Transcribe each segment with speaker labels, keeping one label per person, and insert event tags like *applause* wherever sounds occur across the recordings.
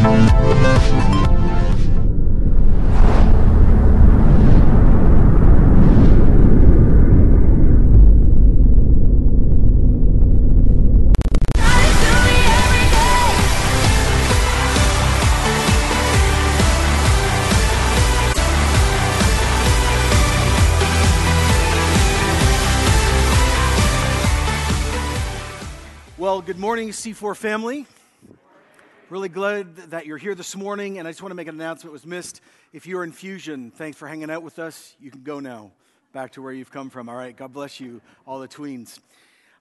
Speaker 1: Well, good morning, C4 family. Really glad that you're here this morning, and I just want to make an announcement. Was missed. If you're in Fusion, thanks for hanging out with us. You can go now, back to where you've come from. All right, God bless you, all the tweens.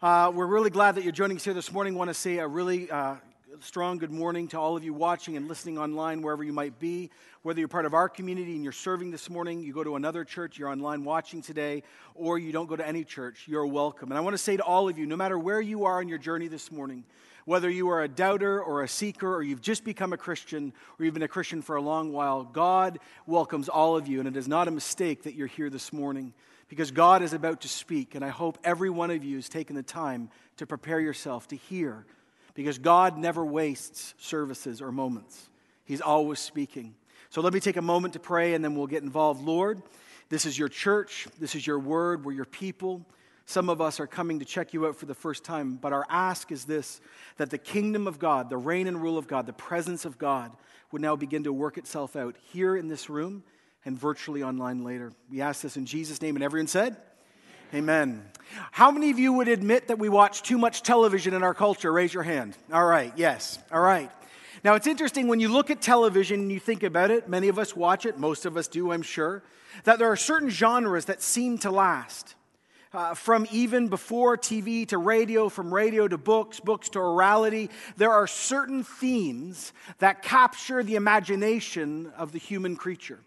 Speaker 1: Uh, we're really glad that you're joining us here this morning. Want to say a really uh, strong good morning to all of you watching and listening online, wherever you might be. Whether you're part of our community and you're serving this morning, you go to another church, you're online watching today, or you don't go to any church, you're welcome. And I want to say to all of you, no matter where you are on your journey this morning, whether you are a doubter or a seeker, or you've just become a Christian, or you've been a Christian for a long while, God welcomes all of you. And it is not a mistake that you're here this morning because God is about to speak. And I hope every one of you has taken the time to prepare yourself to hear because God never wastes services or moments. He's always speaking. So let me take a moment to pray and then we'll get involved. Lord, this is your church, this is your word, we're your people. Some of us are coming to check you out for the first time, but our ask is this that the kingdom of God, the reign and rule of God, the presence of God would now begin to work itself out here in this room and virtually online later. We ask this in Jesus' name, and everyone said, Amen. How many of you would admit that we watch too much television in our culture? Raise your hand. All right, yes. All right. Now, it's interesting when you look at television and you think about it, many of us watch it, most of us do, I'm sure, that there are certain genres that seem to last. Uh, from even before TV to radio, from radio to books, books to orality, there are certain themes that capture the imagination of the human creature.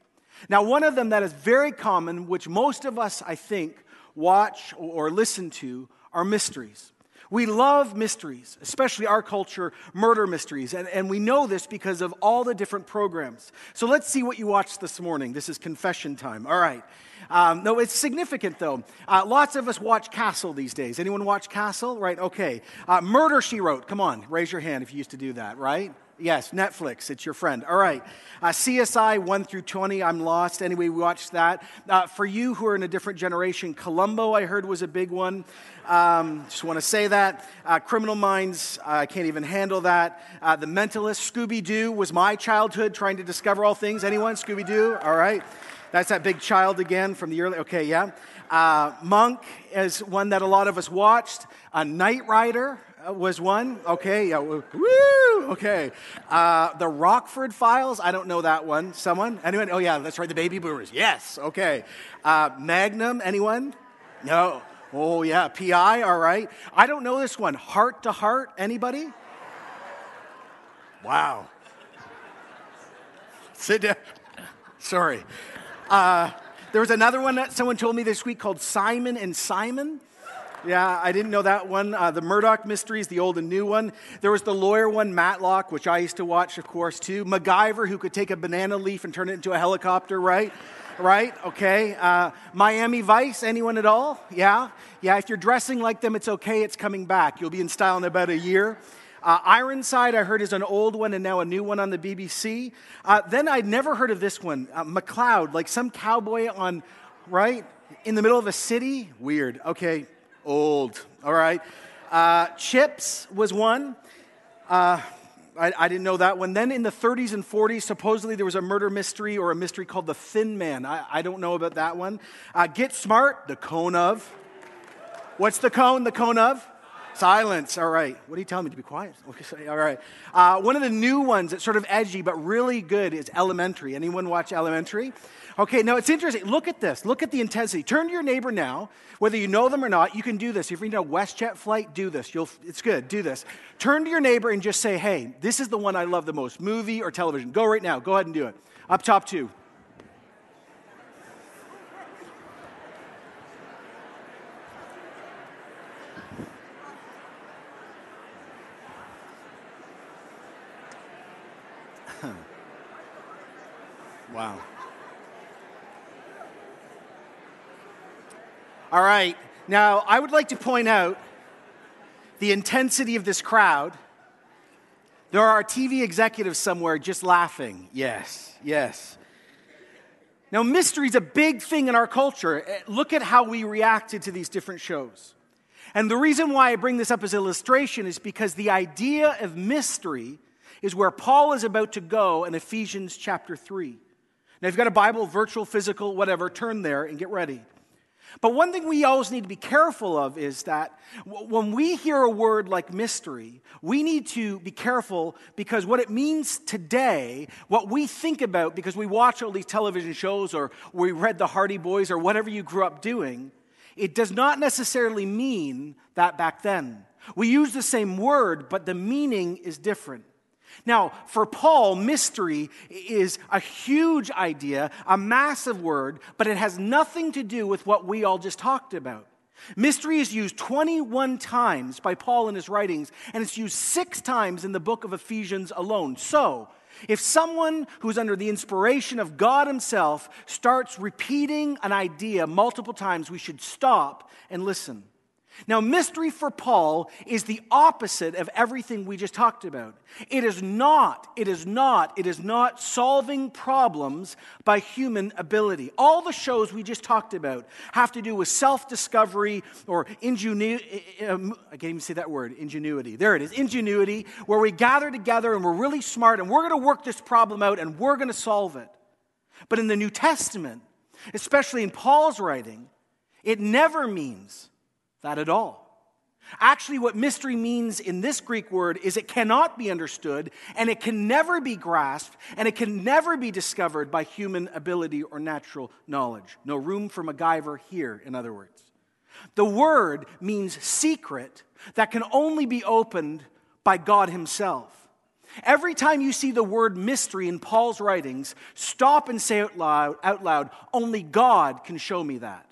Speaker 1: Now, one of them that is very common, which most of us, I think, watch, or listen to are mysteries. We love mysteries, especially our culture, murder mysteries. And, and we know this because of all the different programs. So let's see what you watched this morning. This is confession time. All right. Um, no, it's significant though. Uh, lots of us watch Castle these days. Anyone watch Castle? Right, okay. Uh, Murder She Wrote. Come on, raise your hand if you used to do that, right? Yes, Netflix. It's your friend. All right. Uh, CSI 1 through 20. I'm lost. Anyway, we watched that. Uh, for you who are in a different generation, Columbo, I heard, was a big one. Um, just want to say that. Uh, Criminal Minds, I can't even handle that. Uh, the Mentalist, Scooby Doo was my childhood trying to discover all things. Anyone? Scooby Doo? All right. That's that big child again from the early. Okay, yeah. Uh, Monk is one that a lot of us watched. A Knight Rider was one. Okay, yeah. Woo! Okay. Uh, the Rockford Files. I don't know that one. Someone? Anyone? Oh, yeah, that's right. The Baby Boomers. Yes. Okay. Uh, Magnum. Anyone? No. Oh, yeah. PI. All right. I don't know this one. Hart to Hart. Anybody? Wow. Sit down. Sorry. Uh, there was another one that someone told me this week called Simon and Simon. Yeah, I didn't know that one. Uh, the Murdoch Mysteries, the old and new one. There was the lawyer one, Matlock, which I used to watch, of course, too. MacGyver, who could take a banana leaf and turn it into a helicopter, right? right? Okay. Uh, Miami Vice, anyone at all? Yeah? Yeah, if you're dressing like them, it's okay. It's coming back. You'll be in style in about a year. Uh, Ironside, I heard, is an old one and now a new one on the BBC. Uh, then I'd never heard of this one, uh, McCloud, like some cowboy on, right? In the middle of a city? Weird. Okay, Old. All right. Uh, CHiPs was one. Uh, I, I, didn't know that one. Then in the 30s and 40s, supposedly there was a murder mystery or a mystery called The Thin Man. I, I don't know about that one. Uh, Get Smart, The Cone of. What's the cone? The cone of? Silence. All right. What are you telling me to be quiet? *laughs* Okay, all right. Uh, one of the new ones that's sort of edgy but really good is Elementary. Anyone watch Elementary? Okay, now it's interesting. Look at this. Look at the intensity. Turn to your neighbor now, whether you know them or not. You can do this. If you're in a WestJet flight, do this. You'll, it's good. Do this. Turn to your neighbor and just say, hey, this is the one I love the most movie or television. Go right now. Go ahead and do it. Up top, two. wow. All right. Now, I would like to point out the intensity of this crowd. There are TV executives somewhere just laughing. Yes, yes. Now, mystery is a big thing in our culture. Eh, look at how we reacted to these different shows. And the reason why I bring this up as illustration is because the idea of mystery is where Paul is about to go in Ephesians chapter 3. Now, if you've got a Bible, virtual, physical, whatever, turn there and get ready. But one thing we always need to be careful of is that when we hear a word like mystery, we need to be careful because what it means today, what we think about because we watch all these television shows or we read the Hardy Boys or whatever you grew up doing, it does not necessarily mean that back then. We use the same word, but the meaning is different. Now, for Paul, mystery is a huge idea, a massive word, but it has nothing to do with what we all just talked about. Mystery is used 21 times by Paul in his writings, and it's used six times in the book of Ephesians alone. So, if someone who's under the inspiration of God Himself starts repeating an idea multiple times, we should stop and listen. Now, mystery for Paul is the opposite of everything we just talked about. It is not, it is not, it is not solving problems by human ability. All the shows we just talked about have to do with self discovery or ingenuity. Um, I can't even say that word, ingenuity. There it is, ingenuity, where we gather together and we're really smart and we're going to work this problem out and we're going to solve it. But in the New Testament, especially in Paul's writing, it never means that at all. Actually, what mystery means in this Greek word is it cannot be understood and it can never be grasped and it can never be discovered by human ability or natural knowledge. No room for MacGyver here, in other words. The word means secret that can only be opened by God Himself. Every time you see the word mystery in Paul's writings, stop and say out loud, out loud only God can show me that.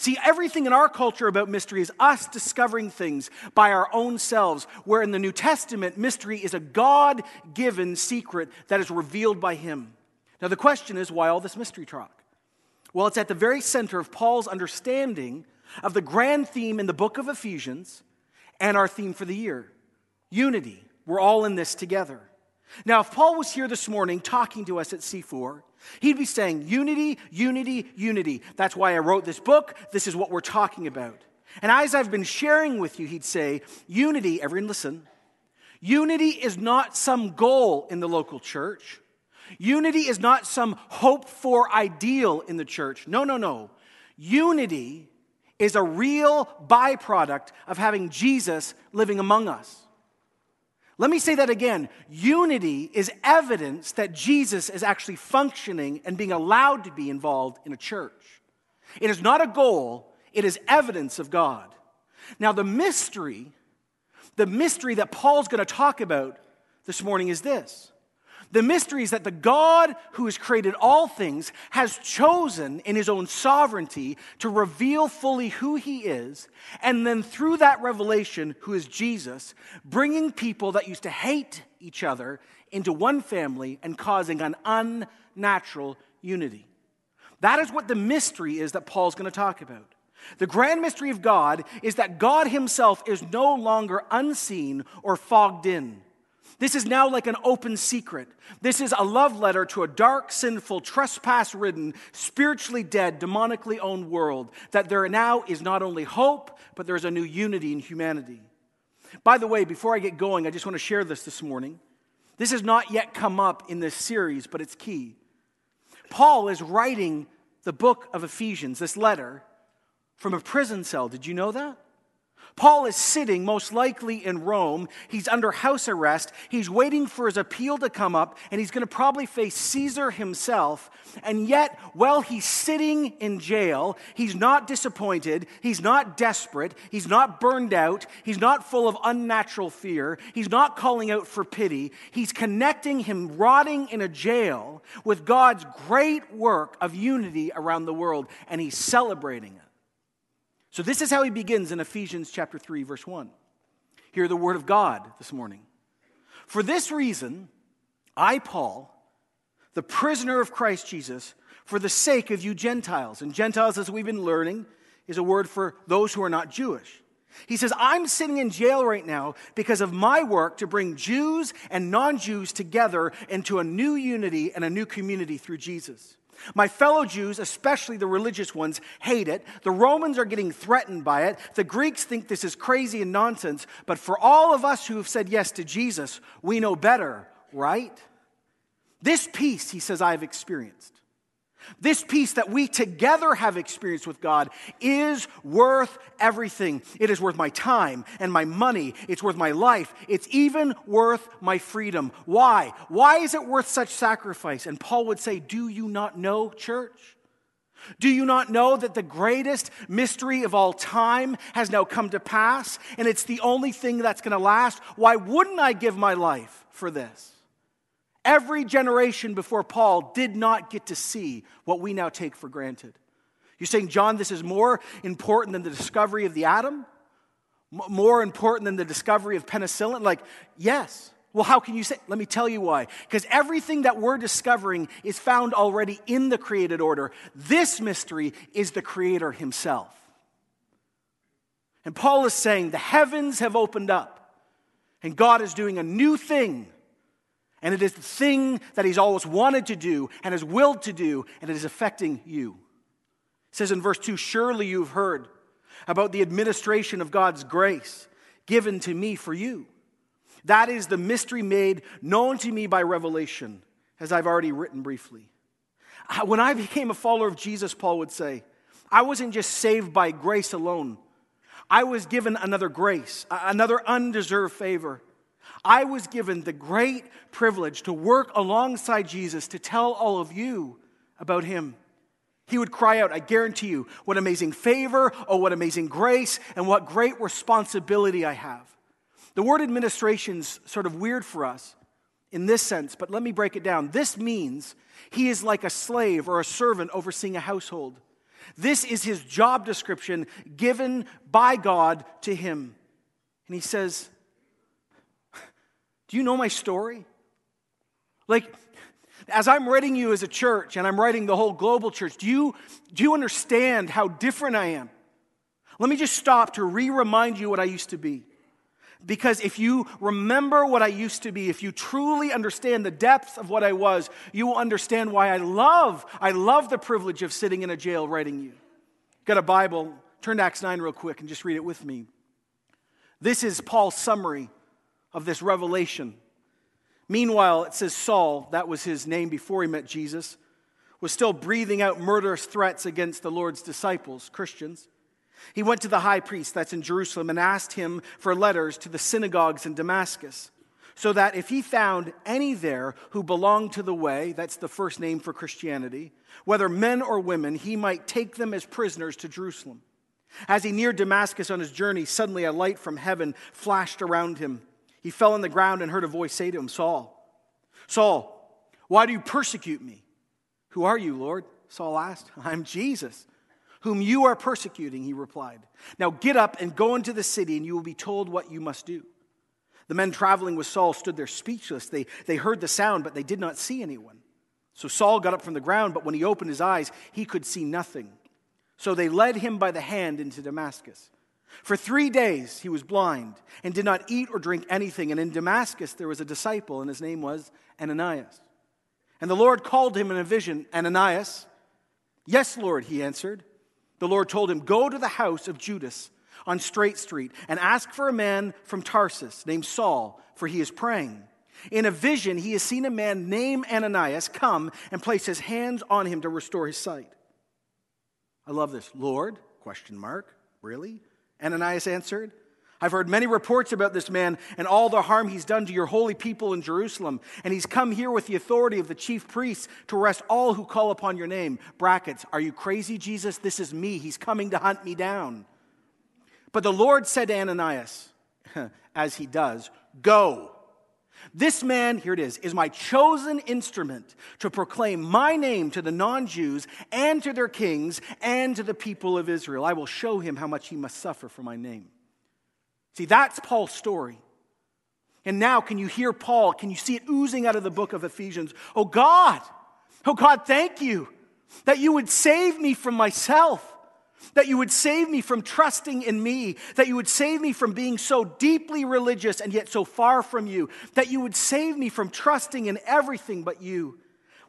Speaker 1: See, everything in our culture about mystery is us discovering things by our own selves, where in the New Testament, mystery is a God given secret that is revealed by Him. Now, the question is why all this mystery talk? Well, it's at the very center of Paul's understanding of the grand theme in the book of Ephesians and our theme for the year unity. We're all in this together. Now, if Paul was here this morning talking to us at C4, He'd be saying, Unity, unity, unity. That's why I wrote this book. This is what we're talking about. And as I've been sharing with you, he'd say, Unity, everyone listen, unity is not some goal in the local church. Unity is not some hope for ideal in the church. No, no, no. Unity is a real byproduct of having Jesus living among us. Let me say that again. Unity is evidence that Jesus is actually functioning and being allowed to be involved in a church. It is not a goal, it is evidence of God. Now, the mystery, the mystery that Paul's going to talk about this morning is this the mystery is that the God who has created all things has chosen in his own sovereignty to reveal fully who he is, and then through that revelation, who is Jesus, bringing people that used to hate each other into one family and causing an unnatural unity. That is what the mystery is that Paul's going to talk about. The grand mystery of God is that God Himself is no longer unseen or fogged in. This is now like an open secret. This is a love letter to a dark, sinful, trespass ridden, spiritually dead, demonically owned world. That there now is not only hope, but there's a new unity in humanity. By the way, before I get going, I just want to share this this morning. This has not yet come up in this series, but it's key. Paul is writing the book of Ephesians, this letter, from a prison cell. Did you know that? Paul is sitting, most likely in Rome. He's under house arrest. He's waiting for his appeal to come up, and he's going to probably face Caesar himself. And yet, while he's sitting in jail, he's not disappointed. He's not desperate. He's not burned out. He's not full of unnatural fear. He's not calling out for pity. He's connecting him rotting in a jail with God's great work of unity around the world, and he's celebrating it. So, this is how he begins in Ephesians chapter 3, verse 1. Hear the word of God this morning. For this reason, I, Paul, the prisoner of Christ Jesus, for the sake of you Gentiles. And Gentiles, as we've been learning, is a word for those who are not Jewish. He says, I'm sitting in jail right now because of my work to bring Jews and non Jews together into a new unity and a new community through Jesus. My fellow Jews, especially the religious ones, hate it. The Romans are getting threatened by it. The Greeks think this is crazy and nonsense. But for all of us who have said yes to Jesus, we know better, right? This peace, he says, I have experienced. This peace that we together have experienced with God is worth everything. It is worth my time and my money. It's worth my life. It's even worth my freedom. Why? Why is it worth such sacrifice? And Paul would say, Do you not know, church? Do you not know that the greatest mystery of all time has now come to pass and it's the only thing that's going to last? Why wouldn't I give my life for this? Every generation before Paul did not get to see what we now take for granted. You're saying, John, this is more important than the discovery of the atom? more important than the discovery of penicillin? Like, yes. Well, how can you say? Let me tell you why. Because everything that we're discovering is found already in the created order. This mystery is the Creator Himself. And Paul is saying the heavens have opened up, and God is doing a new thing and it is the thing that he's always wanted to do and has willed to do, and it is affecting you. It says in verse 2 Surely you've heard about the administration of God's grace given to me for you. That is the mystery made known to me by revelation, as I've already written briefly. When I became a follower of Jesus, Paul would say, I wasn't just saved by grace alone. I was given another grace, another undeserved favor. I was given the great privilege to work alongside Jesus to tell all of you about him. He would cry out, I guarantee you, what amazing favor, oh, what amazing grace, and what great responsibility I have. The word administration's sort of weird for us in this sense, but let me break it down. This means he is like a slave or a servant overseeing a household. This is his job description given by God to him. And he says, do you know my story? Like, as I'm writing you as a church and I'm writing the whole global church, do you, do you understand how different I am? Let me just stop to re remind you what I used to be. Because if you remember what I used to be, if you truly understand the depth of what I was, you will understand why I love, I love the privilege of sitting in a jail writing you. Got a Bible? Turn to Acts 9 real quick and just read it with me. This is Paul's summary of this revelation. Meanwhile, it says Saul, that was his name before he met Jesus, was still breathing out murderous threats against the Lord's disciples, Christians. He went to the high priest, that's in Jerusalem, and asked him for letters to the synagogues in Damascus, so that if he found any there who belonged to the way, that's the first name for Christianity, whether men or women, he might take them as prisoners to Jerusalem. As he neared Damascus on his journey, suddenly a light from heaven flashed around him. He fell on the ground and heard a voice say to him, Saul, Saul, why do you persecute me? Who are you, Lord? Saul asked. *laughs* I'm Jesus, whom you are persecuting, he replied. Now get up and go into the city, and you will be told what you must do. The men traveling with Saul stood there speechless. They, they heard the sound, but they did not see anyone. So Saul got up from the ground, but when he opened his eyes, he could see nothing. So they led him by the hand into Damascus. For three days he was blind and did not eat or drink anything. And in Damascus there was a disciple, and his name was Ananias. And the Lord called him in a vision, Ananias. Yes, Lord, he answered. The Lord told him, Go to the house of Judas on Straight Street and ask for a man from Tarsus named Saul, for he is praying. In a vision, he has seen a man named Ananias come and place his hands on him to restore his sight. I love this. Lord, question mark, really? Ananias answered. I've heard many reports about this man and all the harm he's done to your holy people in Jerusalem. And he's come here with the authority of the chief priests to arrest all who call upon your name. Brackets, are you crazy, Jesus? This is me. He's coming to hunt me down. But the Lord said to Ananias, *laughs* as he does, Go. This man, here it is, is my chosen instrument to proclaim my name to the non Jews and to their kings and to the people of Israel. I will show him how much he must suffer for my name. See, that's Paul's story. And now, can you hear Paul? Can you see it oozing out of the book of Ephesians? Oh God, oh God, thank you that you would save me from myself. That you would save me from trusting in me, that you would save me from being so deeply religious and yet so far from you, that you would save me from trusting in everything but you.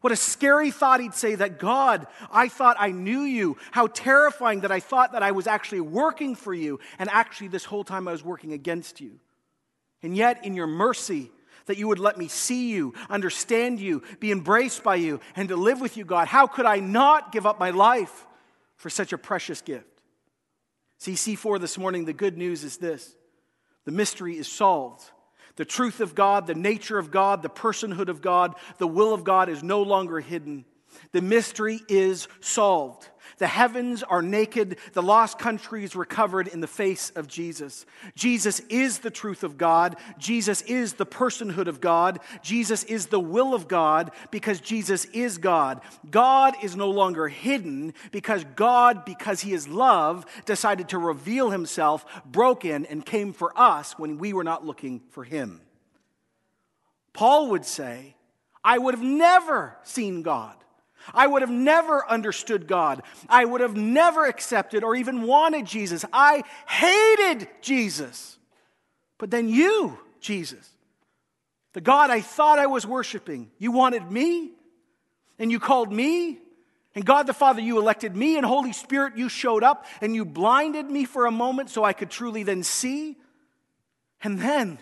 Speaker 1: What a scary thought he'd say that God, I thought I knew you. How terrifying that I thought that I was actually working for you, and actually, this whole time I was working against you. And yet, in your mercy, that you would let me see you, understand you, be embraced by you, and to live with you, God. How could I not give up my life for such a precious gift? See, C4 this morning, the good news is this the mystery is solved. The truth of God, the nature of God, the personhood of God, the will of God is no longer hidden. The mystery is solved. The heavens are naked, the lost country is recovered in the face of Jesus. Jesus is the truth of God. Jesus is the personhood of God. Jesus is the will of God because Jesus is God. God is no longer hidden because God, because He is love, decided to reveal Himself broken and came for us when we were not looking for Him. Paul would say, I would have never seen God. I would have never understood God. I would have never accepted or even wanted Jesus. I hated Jesus. But then you, Jesus, the God I thought I was worshiping, you wanted me and you called me. And God the Father, you elected me, and Holy Spirit, you showed up and you blinded me for a moment so I could truly then see. And then,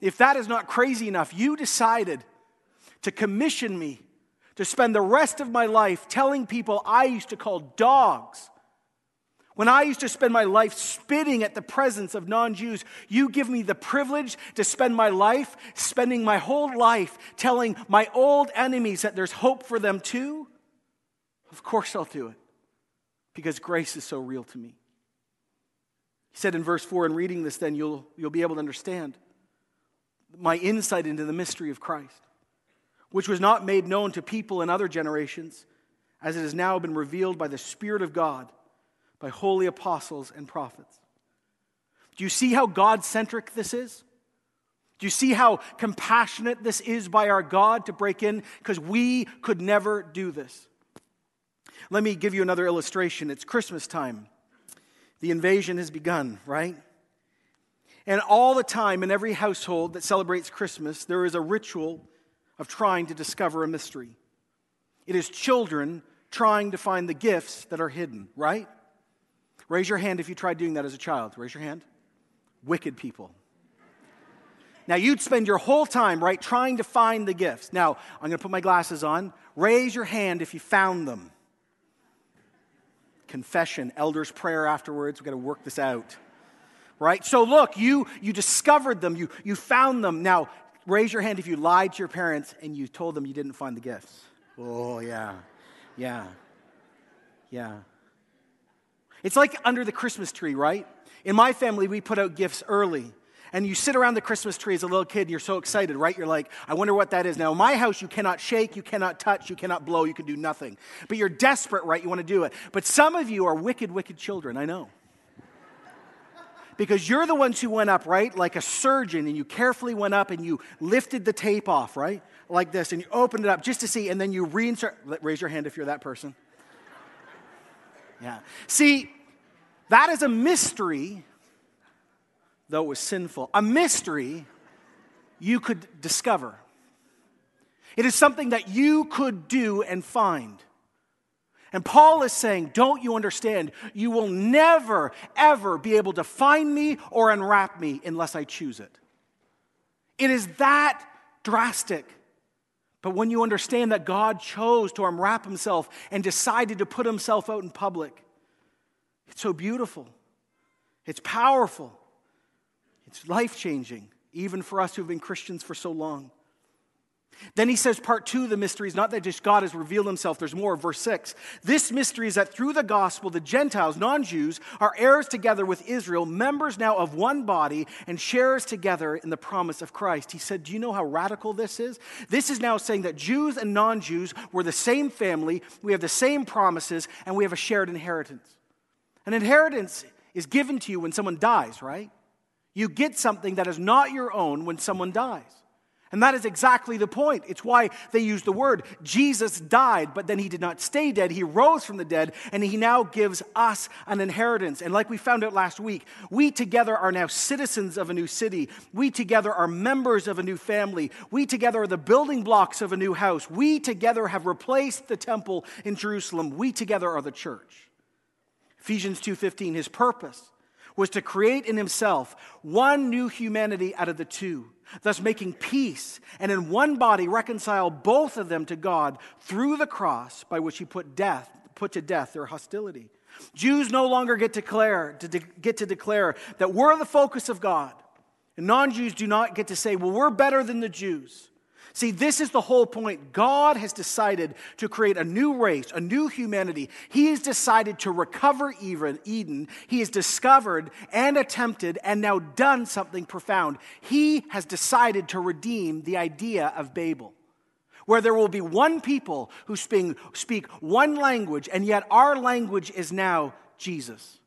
Speaker 1: if that is not crazy enough, you decided to commission me to spend the rest of my life telling people I used to call dogs. When I used to spend my life spitting at the presence of non Jews, you give me the privilege to spend my life, spending my whole life telling my old enemies that there's hope for them too? Of course I'll do it because grace is so real to me. He said in verse 4, in reading this, then you'll, you'll be able to understand my insight into the mystery of Christ which was not made known to people in other generations, as it has now been revealed by the Spirit of God, by holy apostles and prophets. Do you see how God centric this is? Do you see how compassionate this is by our God to break in? Because we could never do this. Let me give you another illustration. It's Christmas time. The invasion has begun, right? And all the time in every household that celebrates Christmas, there is a ritual of trying to discover a mystery. It is children trying to find the gifts that are hidden, right? Raise your hand if you tried doing that as a child. Raise your hand. Wicked people. Now, you'd spend your whole time, right, trying to find the gifts. Now, I'm going to put my glasses on. Raise your hand if you found them. Confession, elder's prayer afterwards. We've got to work this out. Right? So, look, you, you discovered them, you, you found them. Now, raise your hand if you lied to your parents and you told them you didn't find the gifts. Oh, yeah. Yeah. Yeah. It's like under the Christmas tree, right? In my family, we put out gifts early. And you sit around the Christmas tree as a little kid and you're so excited, right? You're like, I wonder what that is. Now, in my house, you cannot shake, you cannot touch, you cannot blow, you can do nothing. But you're desperate, right? You want to do it. But some of you are wicked, wicked children, I know because you're the ones who went up, right? Like a surgeon, and you carefully went up and you lifted the tape off, right? Like this, and you opened it up just to see, and then you reinsert. Raise your hand if you're that person. Yeah. See, that is a mystery, though it was sinful. A mystery you could discover. It is something that you could do and find. And Paul is saying, Don't you understand? You will never, ever be able to find me or unwrap me unless I choose it. It is that drastic. But when you understand that God chose to unwrap himself and decided to put himself out in public, it's so beautiful. It's powerful. It's life changing, even for us who've been Christians for so long. Then he says, part two of the mystery is not that just God has revealed himself, there's more. Verse six. This mystery is that through the gospel, the Gentiles, non Jews, are heirs together with Israel, members now of one body, and sharers together in the promise of Christ. He said, Do you know how radical this is? This is now saying that Jews and non Jews were the same family, we have the same promises, and we have a shared inheritance. An inheritance is given to you when someone dies, right? You get something that is not your own when someone dies. And that is exactly the point. It's why they use the word. Jesus died, but then he did not stay dead. He rose from the dead, and he now gives us an inheritance. And like we found out last week, we together are now citizens of a new city. We together are members of a new family. We together are the building blocks of a new house. We together have replaced the temple in Jerusalem. We together are the church. Ephesians 2:15 his purpose was to create in himself one new humanity out of the two thus making peace, and in one body reconcile both of them to God through the cross by which he put death, put to death their hostility. Jews no longer get to declare, to de- get to declare that we're the focus of God. And non-Jews do not get to say, well, we're better than the Jews. See, this is the whole point. God has decided to create a new race, a new humanity. He has decided to recover Eden. He has discovered and attempted and now done something profound. He has decided to redeem the idea of Babel, where there will be one people who speak, one language, and yet our language is now Jesus.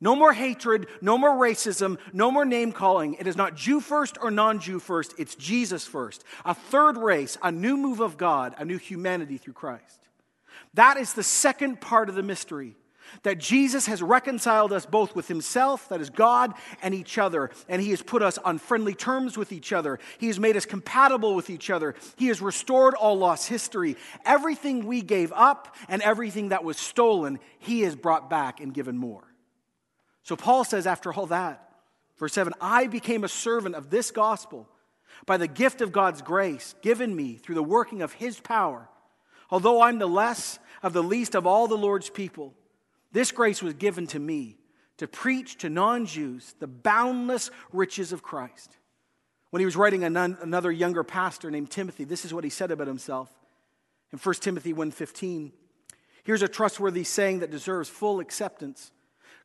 Speaker 1: No more hatred, no more racism, no more name calling. It is not Jew first or non Jew first, it's Jesus first. A third race, a new move of God, a new humanity through Christ. That is the second part of the mystery. That Jesus has reconciled us both with himself, that is God, and each other. And he has put us on friendly terms with each other. He has made us compatible with each other. He has restored all lost history. Everything we gave up and everything that was stolen, he has brought back and given more. So Paul says, after all that, verse 7 I became a servant of this gospel by the gift of God's grace given me through the working of his power. Although I'm the less of the least of all the Lord's people, this grace was given to me to preach to non Jews the boundless riches of Christ. When he was writing another younger pastor named Timothy, this is what he said about himself. In 1 Timothy 1:15, here's a trustworthy saying that deserves full acceptance.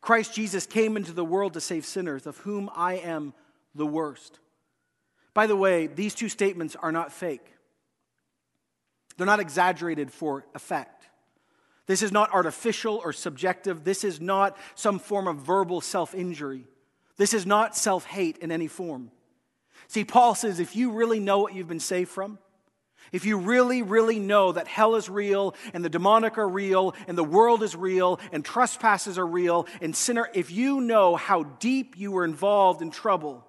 Speaker 1: Christ Jesus came into the world to save sinners, of whom I am the worst. By the way, these two statements are not fake, they're not exaggerated for effect. This is not artificial or subjective. This is not some form of verbal self injury. This is not self hate in any form. See, Paul says if you really know what you've been saved from, if you really, really know that hell is real and the demonic are real and the world is real and trespasses are real and sinner, if you know how deep you were involved in trouble,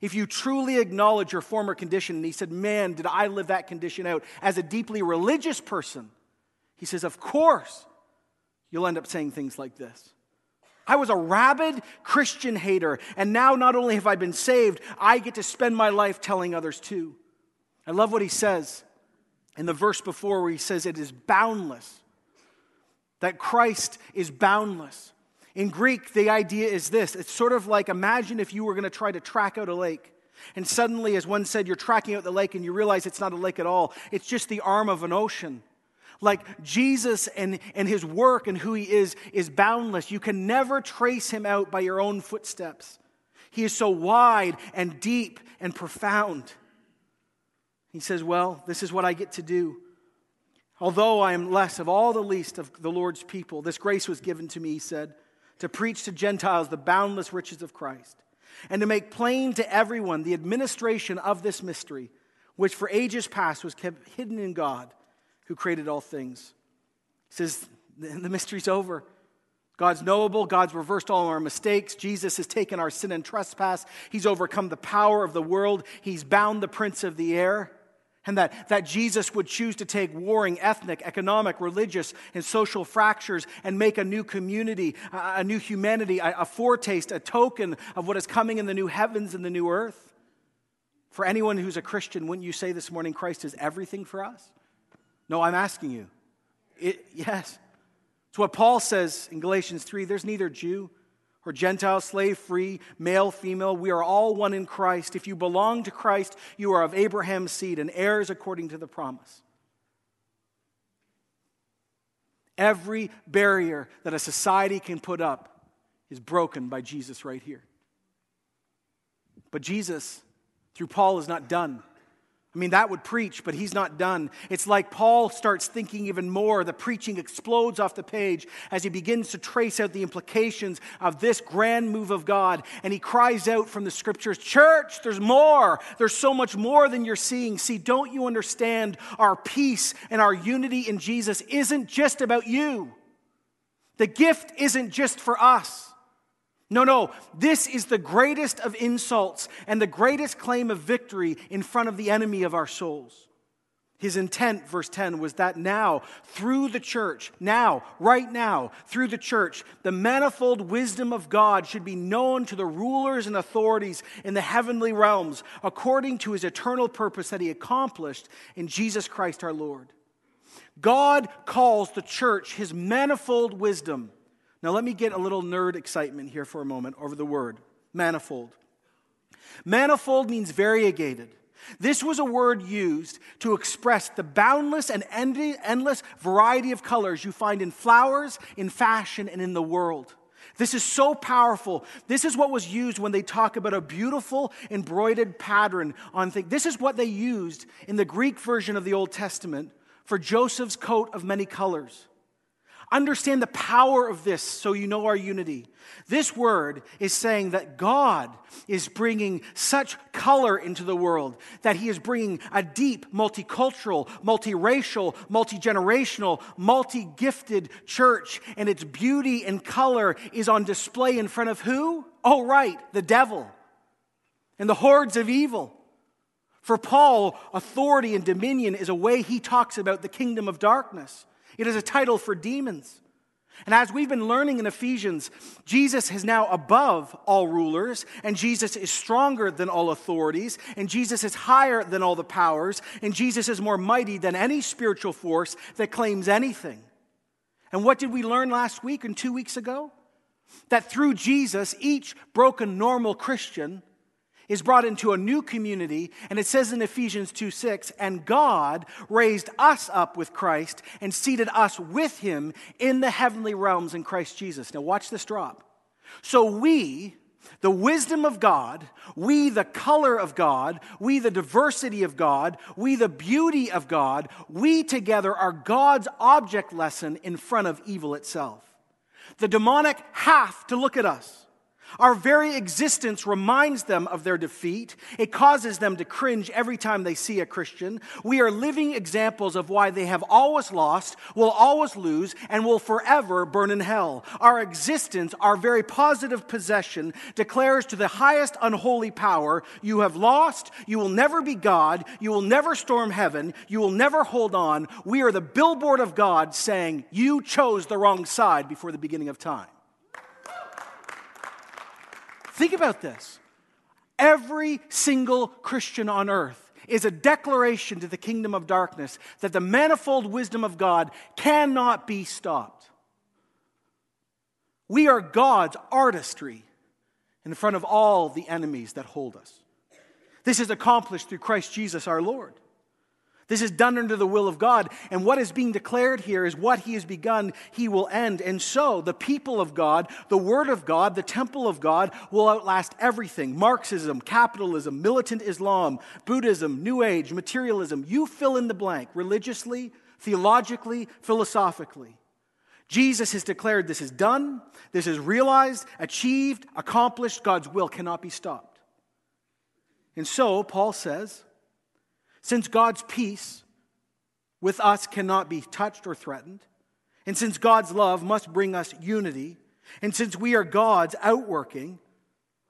Speaker 1: if you truly acknowledge your former condition, and he said, Man, did I live that condition out as a deeply religious person, he says, Of course, you'll end up saying things like this. I was a rabid Christian hater, and now not only have I been saved, I get to spend my life telling others too. I love what he says in the verse before where he says it is boundless, that Christ is boundless. In Greek, the idea is this it's sort of like imagine if you were going to try to track out a lake. And suddenly, as one said, you're tracking out the lake and you realize it's not a lake at all, it's just the arm of an ocean. Like Jesus and, and his work and who he is is boundless. You can never trace him out by your own footsteps. He is so wide and deep and profound. He says, Well, this is what I get to do. Although I am less of all the least of the Lord's people, this grace was given to me, he said, to preach to Gentiles the boundless riches of Christ, and to make plain to everyone the administration of this mystery, which for ages past was kept hidden in God, who created all things. He says, The mystery's over. God's knowable. God's reversed all our mistakes. Jesus has taken our sin and trespass. He's overcome the power of the world. He's bound the prince of the air and that, that Jesus would choose to take warring ethnic, economic, religious, and social fractures and make a new community, a, new humanity, a, a foretaste, a token of what is coming in the new heavens and the new earth. For anyone who's a Christian, wouldn't you say this morning Christ is everything for us? No, I'm asking you. It, yes. It's what Paul says in Galatians 3 there's neither Jew or Gentile, slave, free, male, female, we are all one in Christ. If you belong to Christ, you are of Abraham's seed and heirs according to the promise. Every barrier that a society can put up is broken by Jesus right here. But Jesus, through Paul, is not done. I mean, that would preach, but he's not done. It's like Paul starts thinking even more. The preaching explodes off the page as he begins to trace out the implications of this grand move of God. And he cries out from the scriptures Church, there's more. There's so much more than you're seeing. See, don't you understand? Our peace and our unity in Jesus isn't just about you, the gift isn't just for us. No, no, this is the greatest of insults and the greatest claim of victory in front of the enemy of our souls. His intent, verse 10, was that now, through the church, now, right now, through the church, the manifold wisdom of God should be known to the rulers and authorities in the heavenly realms according to his eternal purpose that he accomplished in Jesus Christ our Lord. God calls the church his manifold wisdom. Now, let me get a little nerd excitement here for a moment over the word manifold. Manifold means variegated. This was a word used to express the boundless and endless variety of colors you find in flowers, in fashion, and in the world. This is so powerful. This is what was used when they talk about a beautiful embroidered pattern on things. This is what they used in the Greek version of the Old Testament for Joseph's coat of many colors. Understand the power of this so you know our unity. This word is saying that God is bringing such color into the world, that He is bringing a deep, multicultural, multiracial, multigenerational, multi gifted church, and its beauty and color is on display in front of who? Oh, right, the devil and the hordes of evil. For Paul, authority and dominion is a way he talks about the kingdom of darkness. It is a title for demons. And as we've been learning in Ephesians, Jesus is now above all rulers, and Jesus is stronger than all authorities, and Jesus is higher than all the powers, and Jesus is more mighty than any spiritual force that claims anything. And what did we learn last week and two weeks ago? That through Jesus, each broken, normal Christian is brought into a new community, and it says in Ephesians 2 6, and God raised us up with Christ and seated us with him in the heavenly realms in Christ Jesus. Now, watch this drop. So, we, the wisdom of God, we, the color of God, we, the diversity of God, we, the beauty of God, we together are God's object lesson in front of evil itself. The demonic have to look at us. Our very existence reminds them of their defeat. It causes them to cringe every time they see a Christian. We are living examples of why they have always lost, will always lose, and will forever burn in hell. Our existence, our very positive possession, declares to the highest unholy power you have lost, you will never be God, you will never storm heaven, you will never hold on. We are the billboard of God saying, You chose the wrong side before the beginning of time. Think about this. Every single Christian on earth is a declaration to the kingdom of darkness that the manifold wisdom of God cannot be stopped. We are God's artistry in front of all the enemies that hold us. This is accomplished through Christ Jesus our Lord. This is done under the will of God. And what is being declared here is what He has begun, He will end. And so, the people of God, the Word of God, the temple of God will outlast everything Marxism, capitalism, militant Islam, Buddhism, New Age, materialism. You fill in the blank religiously, theologically, philosophically. Jesus has declared this is done, this is realized, achieved, accomplished. God's will cannot be stopped. And so, Paul says, since God's peace with us cannot be touched or threatened, and since God's love must bring us unity, and since we are God's outworking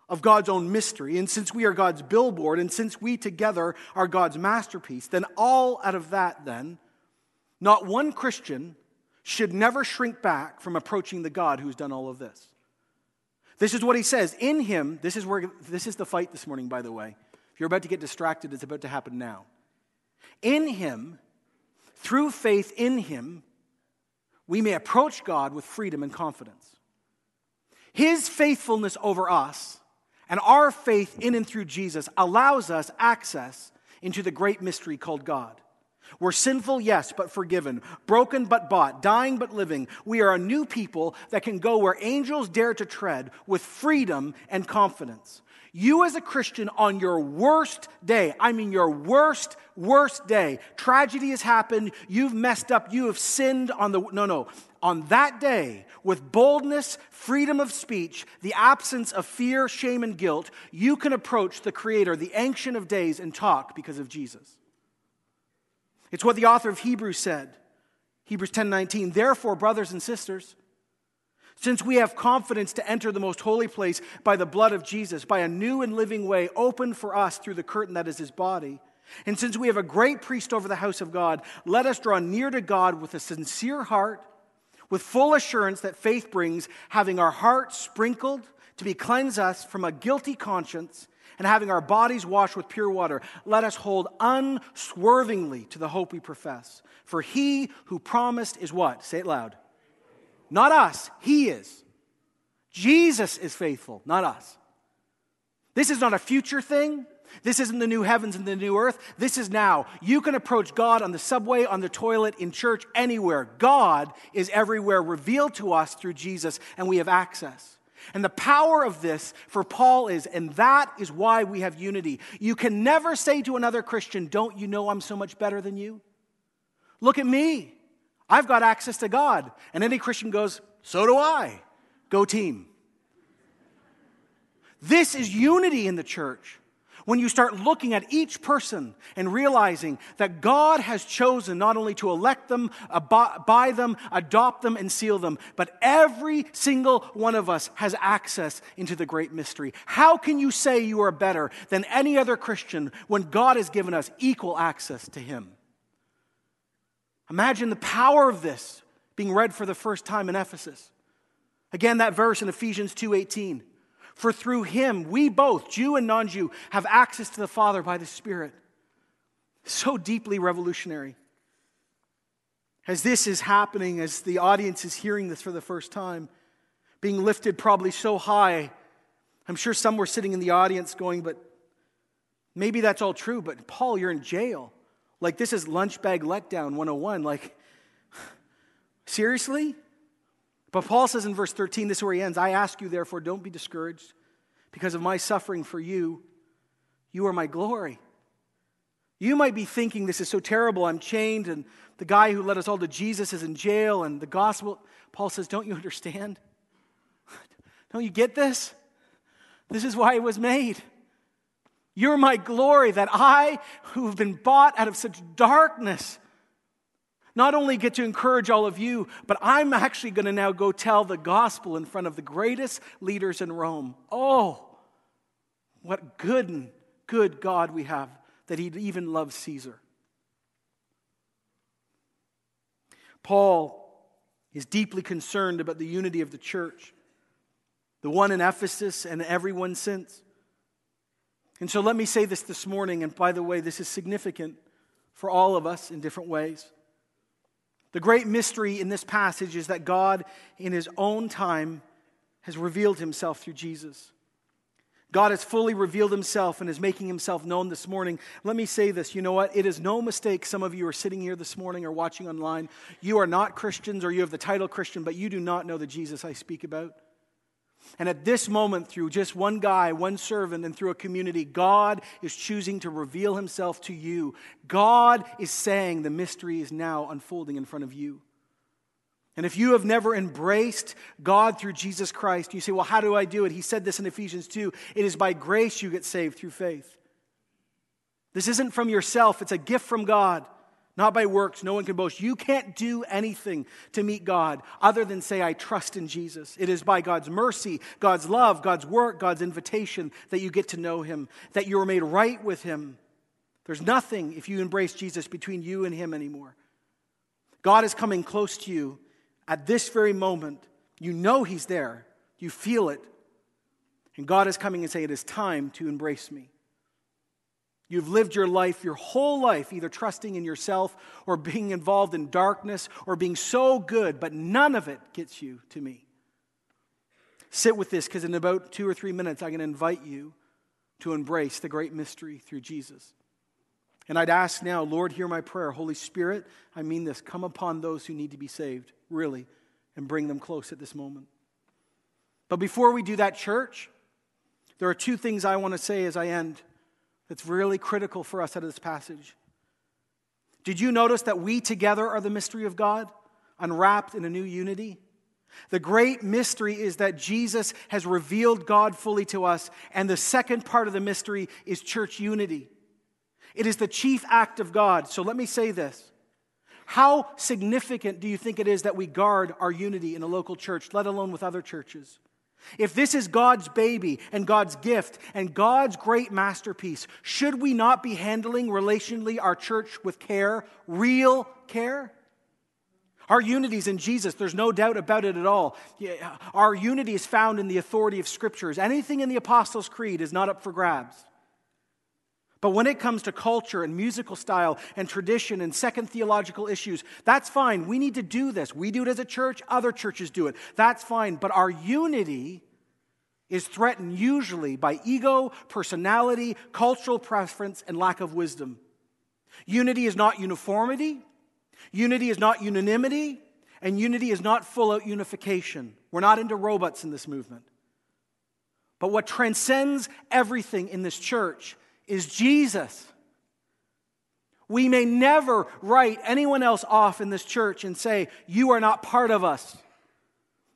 Speaker 1: of God's own mystery, and since we are God's billboard, and since we together are God's masterpiece, then all out of that, then, not one Christian should never shrink back from approaching the God who's done all of this. This is what he says. In him, this is where this is the fight this morning, by the way. If you're about to get distracted, it's about to happen now. In Him, through faith in Him, we may approach God with freedom and confidence. His faithfulness over us and our faith in and through Jesus allows us access into the great mystery called God. We're sinful, yes, but forgiven. Broken, but bought. Dying, but living. We are a new people that can go where angels dare to tread with freedom and confidence. You, as a Christian, on your worst day, I mean your worst, worst day, tragedy has happened, you've messed up, you have sinned on the, no, no. On that day, with boldness, freedom of speech, the absence of fear, shame, and guilt, you can approach the Creator, the Ancient of Days, and talk because of Jesus. It's what the author of Hebrews said. Hebrews 10:19. Therefore, brothers and sisters, since we have confidence to enter the most holy place by the blood of Jesus, by a new and living way opened for us through the curtain that is his body, and since we have a great priest over the house of God, let us draw near to God with a sincere heart, with full assurance that faith brings, having our hearts sprinkled to be cleanse us from a guilty conscience, and having our bodies washed with pure water. Let us hold unswervingly to the hope we profess. For he who promised is what? Say it loud not us, He is. Jesus is faithful, not us. This is not a future thing. This isn't the new heavens and the new earth. This is now. You can approach God on the subway, on the toilet, in church, anywhere. God is everywhere, revealed to us through Jesus, and we have access. And the power of this for Paul is, and that is why we have unity. You can never say to another Christian, Don't you know I'm so much better than you? Look at me. I've got access to God. And any Christian goes, So do I. Go team. This is unity in the church. When you start looking at each person and realizing that God has chosen not only to elect them, buy them, adopt them, and seal them, but every single one of us has access into the great mystery. How can you say you are better than any other Christian when God has given us equal access to Him? Imagine the power of this being read for the first time in Ephesus. Again, that verse in Ephesians 2:18. For through him we both, Jew and non-Jew, have access to the Father by the Spirit. So deeply revolutionary. As this is happening, as the audience is hearing this for the first time, being lifted probably so high, I'm sure some were sitting in the audience going, but maybe that's all true, but Paul, you're in jail. Like, this is lunch bag letdown 101. Like, *laughs* seriously? But Paul says in verse 13, this is where he ends I ask you, therefore, don't be discouraged because of my suffering for you. You are my glory. You might be thinking this is so terrible. I'm chained, and the guy who led us all to Jesus is in jail, and the gospel. Paul says, Don't you understand? *laughs* Don't you get this? This is why it was made. You're my glory that I, who've been bought out of such darkness, not only get to encourage all of you, but I'm actually going to now go tell the gospel in front of the greatest leaders in Rome. Oh, what good and good God we have that he even loves Caesar. Paul is deeply concerned about the unity of the church, the one in Ephesus and everyone since. And so let me say this this morning, and by the way, this is significant for all of us in different ways. The great mystery in this passage is that God, in His own time, has revealed Himself through Jesus. God has fully revealed Himself and is making Himself known this morning. Let me say this you know what? It is no mistake some of you are sitting here this morning or watching online. You are not Christians or you have the title Christian, but you do not know the Jesus I speak about. And at this moment, through just one guy, one servant, and through a community, God is choosing to reveal himself to you. God is saying the mystery is now unfolding in front of you. And if you have never embraced God through Jesus Christ, you say, Well, how do I do it? He said this in Ephesians 2 it is by grace you get saved through faith. This isn't from yourself, it's a gift from God not by works. No one can boast. You can't do anything to meet God other than say, I trust in Jesus. It is by God's mercy, God's love, God's work, God's invitation that you get to know Him, that you are made right with Him. There's nothing, if you embrace Jesus, between you and Him anymore. God is coming close to you at this very moment. You know He's there, you feel it. And God is coming and saying, It is time to embrace me. You've lived your life, your whole life, either trusting in yourself or being involved in darkness or being so good, but none of it gets you to me. Sit with this because in about two or three minutes, I'm going to invite you to embrace the great mystery through Jesus. And I'd ask now, Lord, hear my prayer. Holy Spirit, I mean this, come upon those who need to be saved, really, and bring them close at this moment. But before we do that, church, there are two things I want to say as I end that's really critical for us out of this passage. Did you notice that we together are the mystery of God, unwrapped in a new unity? The great mystery is that Jesus has revealed God fully to us, and the second part of the mystery is church unity. It is the chief act of God. So let me say this. How significant do you think it is that we guard our unity in a local church, let alone with other churches? If this is God's baby and God's gift and God's great masterpiece, should we not be handling relationally our church with care, real care? Our unity is in Jesus. There's no doubt about it at all. Our unity is found in the authority of scriptures. Anything in the Apostles' Creed is not up for grabs. But when it comes to culture and musical style and tradition and second theological issues, that's fine. We need to do this. We do it as a church, other churches do it. That's fine. But our unity is threatened usually by ego, personality, cultural preference, and lack of wisdom. Unity is not uniformity, unity is not unanimity, and unity is not full out unification. We're not into robots in this movement. But what transcends everything in this church is Jesus. We may never write anyone else off in this church and say, You are not part of us.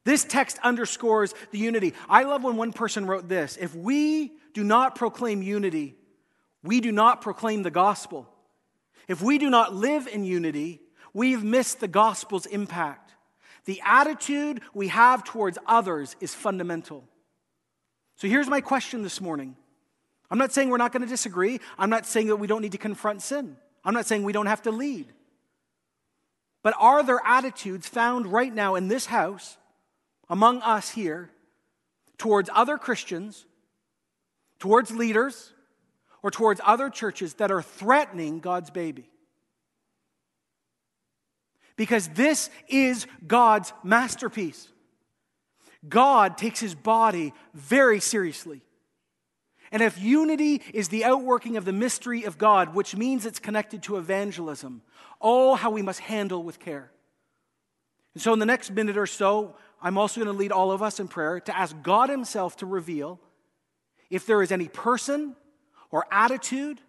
Speaker 1: This text underscores the unity. I love when one person wrote this If we do not proclaim unity, we do not proclaim the gospel. If we do not live in unity, we've missed the gospel's impact. The attitude we have towards others is fundamental. So here's my question this morning I'm not saying we're not going to disagree. I'm not saying that we don't need to confront sin. I'm not saying we don't have to lead. But are there attitudes found right now in this house, among us here, towards other Christians, towards leaders, or towards other churches that are threatening God's baby? Because this is God's masterpiece. God takes his body very seriously. And if unity is the outworking of the mystery of God, which means it's connected to evangelism, oh, how we must handle with care. And so, in the next minute or so, I'm also going to lead all of us in prayer to ask God Himself to reveal if there is any person or attitude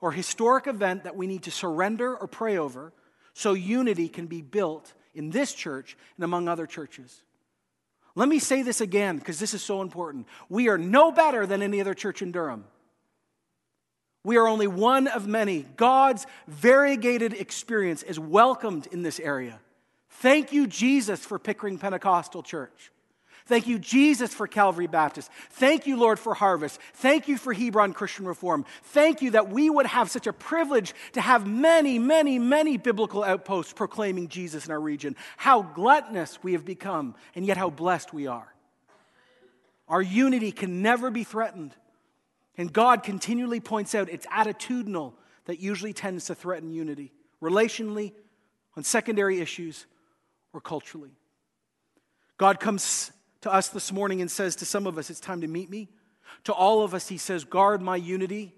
Speaker 1: or historic event that we need to surrender or pray over so unity can be built in this church and among other churches. Let me say this again because this is so important. We are no better than any other church in Durham. We are only one of many. God's variegated experience is welcomed in this area. Thank you, Jesus, for Pickering Pentecostal Church. Thank you, Jesus, for Calvary Baptist. Thank you, Lord, for Harvest. Thank you for Hebron Christian Reform. Thank you that we would have such a privilege to have many, many, many biblical outposts proclaiming Jesus in our region. How gluttonous we have become, and yet how blessed we are. Our unity can never be threatened. And God continually points out it's attitudinal that usually tends to threaten unity, relationally, on secondary issues, or culturally. God comes to us this morning and says to some of us, It's time to meet me. To all of us, he says, Guard my unity.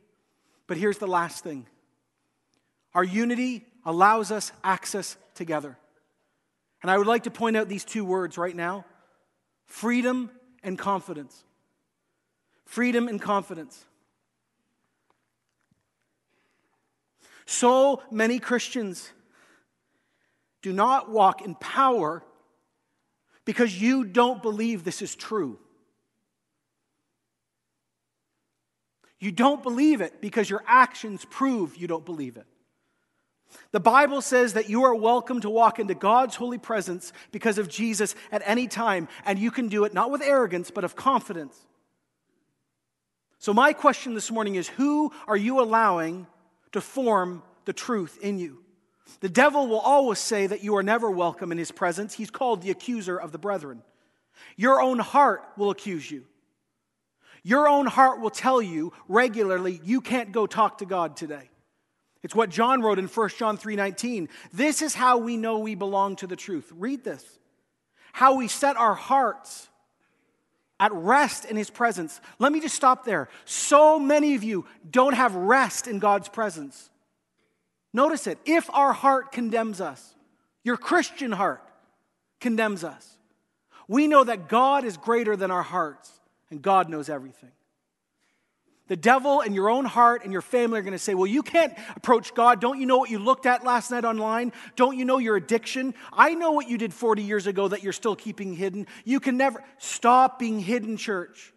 Speaker 1: But here's the last thing our unity allows us access together. And I would like to point out these two words right now freedom and confidence. Freedom and confidence. So many Christians do not walk in power because you don't believe this is true. You don't believe it because your actions prove you don't believe it. The Bible says that you are welcome to walk into God's holy presence because of Jesus at any time, and you can do it not with arrogance, but of confidence. So, my question this morning is who are you allowing to form the truth in you? The devil will always say that you are never welcome in his presence. He's called the accuser of the brethren. Your own heart will accuse you. Your own heart will tell you regularly you can't go talk to God today. It's what John wrote in 1 John 3:19. This is how we know we belong to the truth. Read this. How we set our hearts at rest in his presence. Let me just stop there. So many of you don't have rest in God's presence. Notice it. If our heart condemns us, your Christian heart condemns us, we know that God is greater than our hearts and God knows everything. The devil and your own heart and your family are going to say, Well, you can't approach God. Don't you know what you looked at last night online? Don't you know your addiction? I know what you did 40 years ago that you're still keeping hidden. You can never stop being hidden, church.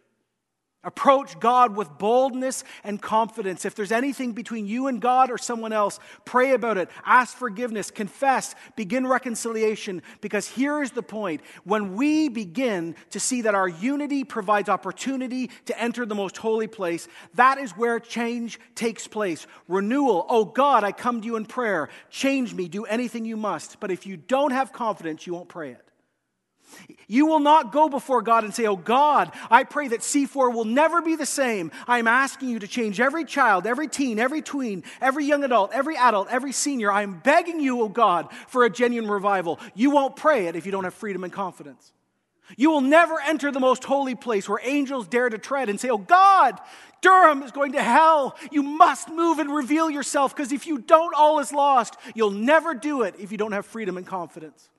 Speaker 1: Approach God with boldness and confidence. If there's anything between you and God or someone else, pray about it. Ask forgiveness. Confess. Begin reconciliation. Because here is the point. When we begin to see that our unity provides opportunity to enter the most holy place, that is where change takes place. Renewal. Oh God, I come to you in prayer. Change me. Do anything you must. But if you don't have confidence, you won't pray it. You will not go before God and say, Oh God, I pray that C4 will never be the same. I'm asking you to change every child, every teen, every tween, every young adult, every adult, every senior. I'm begging you, oh God, for a genuine revival. You won't pray it if you don't have freedom and confidence. You will never enter the most holy place where angels dare to tread and say, Oh God, Durham is going to hell. You must move and reveal yourself because if you don't, all is lost. You'll never do it if you don't have freedom and confidence.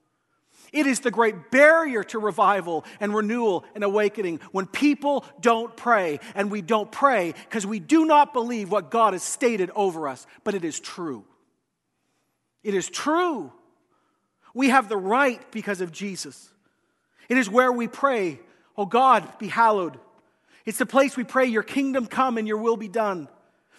Speaker 1: It is the great barrier to revival and renewal and awakening when people don't pray. And we don't pray because we do not believe what God has stated over us, but it is true. It is true. We have the right because of Jesus. It is where we pray, Oh God, be hallowed. It's the place we pray, Your kingdom come and Your will be done.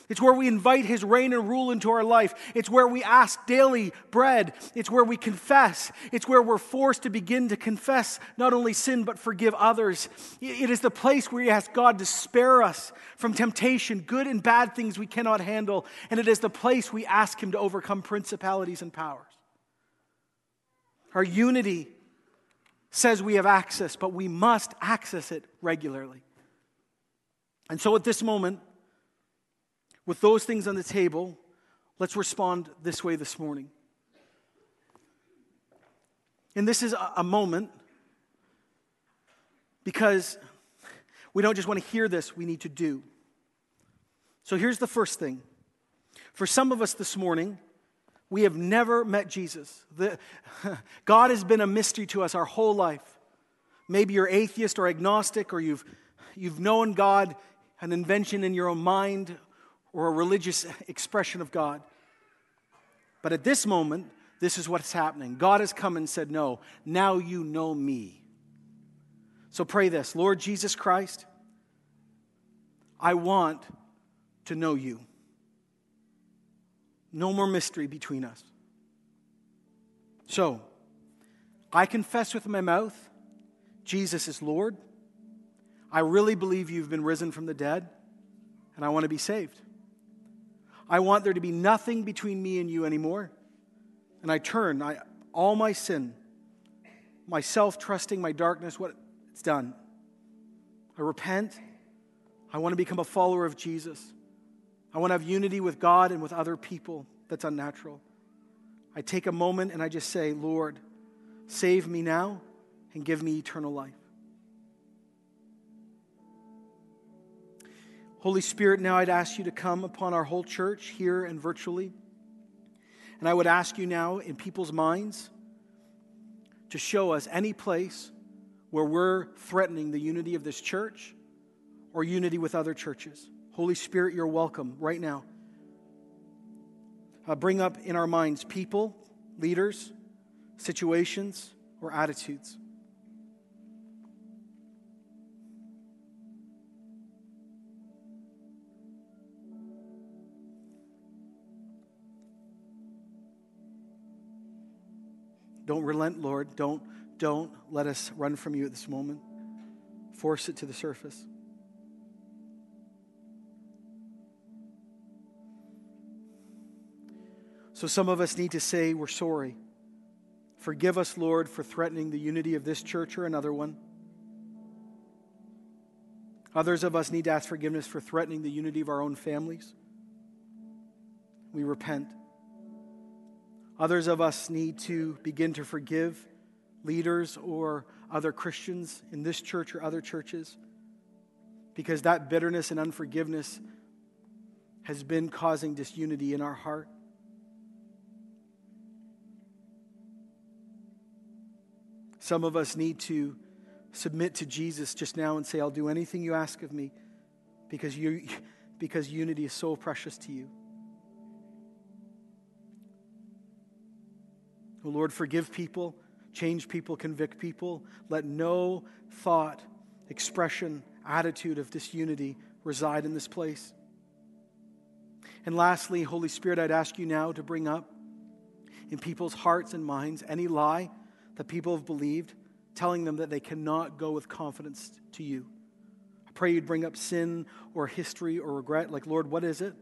Speaker 1: It's where we invite His reign and rule into our life. It's where we ask daily bread. It's where we confess. It's where we're forced to begin to confess not only sin, but forgive others. It is the place where we ask God to spare us from temptation, good and bad things we cannot handle. And it is the place we ask Him to overcome principalities and powers. Our unity says we have access, but we must access it regularly. And so at this moment, with those things on the table, let's respond this way this morning. And this is a moment because we don't just want to hear this, we need to do. So here's the first thing. For some of us this morning, we have never met Jesus. The, *laughs* God has been a mystery to us our whole life. Maybe you're atheist or agnostic, or you've, you've known God, an invention in your own mind, or a religious expression of God. But at this moment, this is what's happening. God has come and said, No, now you know me. So pray this Lord Jesus Christ, I want to know you. No more mystery between us. So, I confess with my mouth Jesus is Lord. I really believe you've been risen from the dead, and I want to be saved. I want there to be nothing between me and you anymore. And I turn, I, all my sin, my self trusting, my darkness, what it's done. I repent. I want to become a follower of Jesus. I want to have unity with God and with other people that's unnatural. I take a moment and I just say, Lord, save me now and give me eternal life. Holy Spirit, now I'd ask you to come upon our whole church here and virtually. And I would ask you now in people's minds to show us any place where we're threatening the unity of this church or unity with other churches. Holy Spirit, you're welcome right now. Uh, bring up in our minds people, leaders, situations, or attitudes. Don't relent, Lord. Don't, don't let us run from you at this moment. Force it to the surface. So some of us need to say, We're sorry. Forgive us, Lord, for threatening the unity of this church or another one. Others of us need to ask forgiveness for threatening the unity of our own families. We repent. Others of us need to begin to forgive leaders or other Christians in this church or other churches because that bitterness and unforgiveness has been causing disunity in our heart. Some of us need to submit to Jesus just now and say, I'll do anything you ask of me because, you, *laughs* because unity is so precious to you. Oh Lord, forgive people, change people, convict people. Let no thought, expression, attitude of disunity reside in this place. And lastly, Holy Spirit, I'd ask you now to bring up in people's hearts and minds any lie that people have believed, telling them that they cannot go with confidence to you. I pray you'd bring up sin or history or regret. Like, Lord, what is it?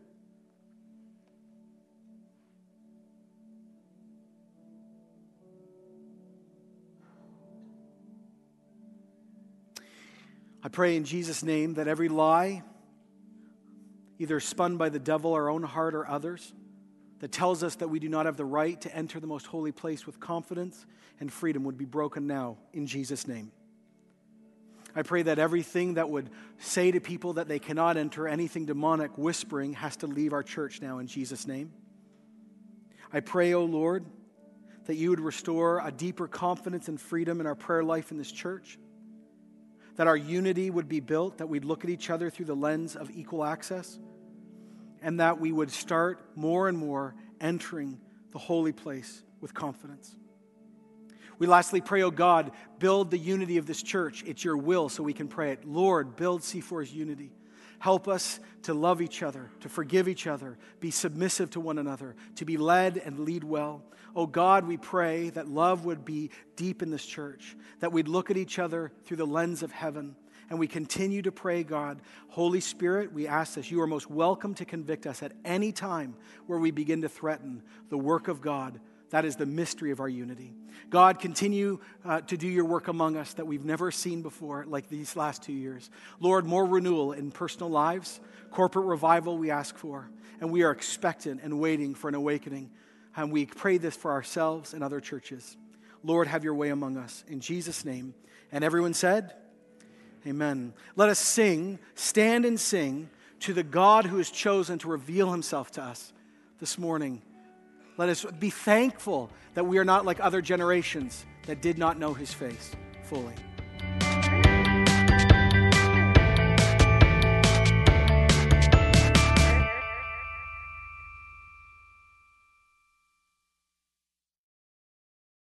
Speaker 1: I pray in Jesus' name that every lie, either spun by the devil, our own heart, or others, that tells us that we do not have the right to enter the most holy place with confidence and freedom would be broken now in Jesus' name. I pray that everything that would say to people that they cannot enter, anything demonic whispering, has to leave our church now in Jesus' name. I pray, O oh Lord, that you would restore a deeper confidence and freedom in our prayer life in this church that our unity would be built, that we'd look at each other through the lens of equal access, and that we would start more and more entering the holy place with confidence. We lastly pray, oh God, build the unity of this church. It's your will, so we can pray it. Lord, build C4's unity. Help us to love each other, to forgive each other, be submissive to one another, to be led and lead well. Oh God, we pray that love would be deep in this church, that we'd look at each other through the lens of heaven. And we continue to pray, God, Holy Spirit, we ask this. You are most welcome to convict us at any time where we begin to threaten the work of God that is the mystery of our unity. God, continue uh, to do your work among us that we've never seen before, like these last two years. Lord, more renewal in personal lives, corporate revival we ask for, and we are expectant and waiting for an awakening. And we pray this for ourselves and other churches. Lord, have your way among us. In Jesus' name. And everyone said, Amen. Let us sing, stand and sing to the God who has chosen to reveal himself to us this morning. Let us be thankful that we are not like other generations that did not know his face fully.